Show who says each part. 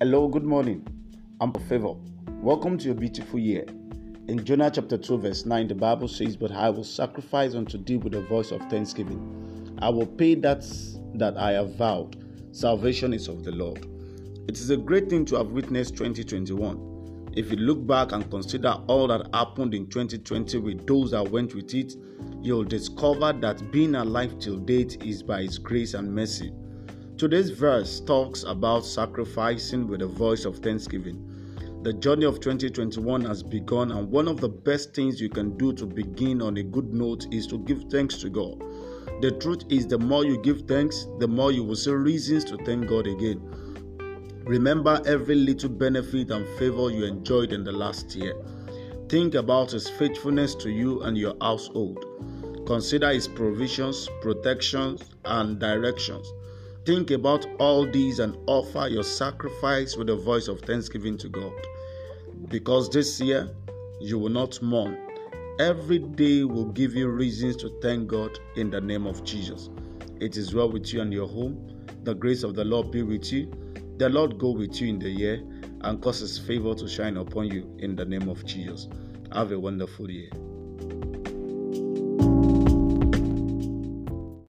Speaker 1: Hello, good morning. I'm Favor. Welcome to your beautiful year. In Jonah chapter 2, verse 9, the Bible says, But I will sacrifice unto thee with a voice of thanksgiving. I will pay that that I have vowed. Salvation is of the Lord. It is a great thing to have witnessed 2021. If you look back and consider all that happened in 2020 with those that went with it, you'll discover that being alive till date is by His grace and mercy. Today's verse talks about sacrificing with a voice of thanksgiving. The journey of 2021 has begun, and one of the best things you can do to begin on a good note is to give thanks to God. The truth is, the more you give thanks, the more you will see reasons to thank God again. Remember every little benefit and favor you enjoyed in the last year. Think about His faithfulness to you and your household. Consider His provisions, protections, and directions. Think about all these and offer your sacrifice with a voice of thanksgiving to God. Because this year you will not mourn. Every day will give you reasons to thank God in the name of Jesus. It is well with you and your home. The grace of the Lord be with you. The Lord go with you in the year and cause his favor to shine upon you in the name of Jesus. Have a wonderful year.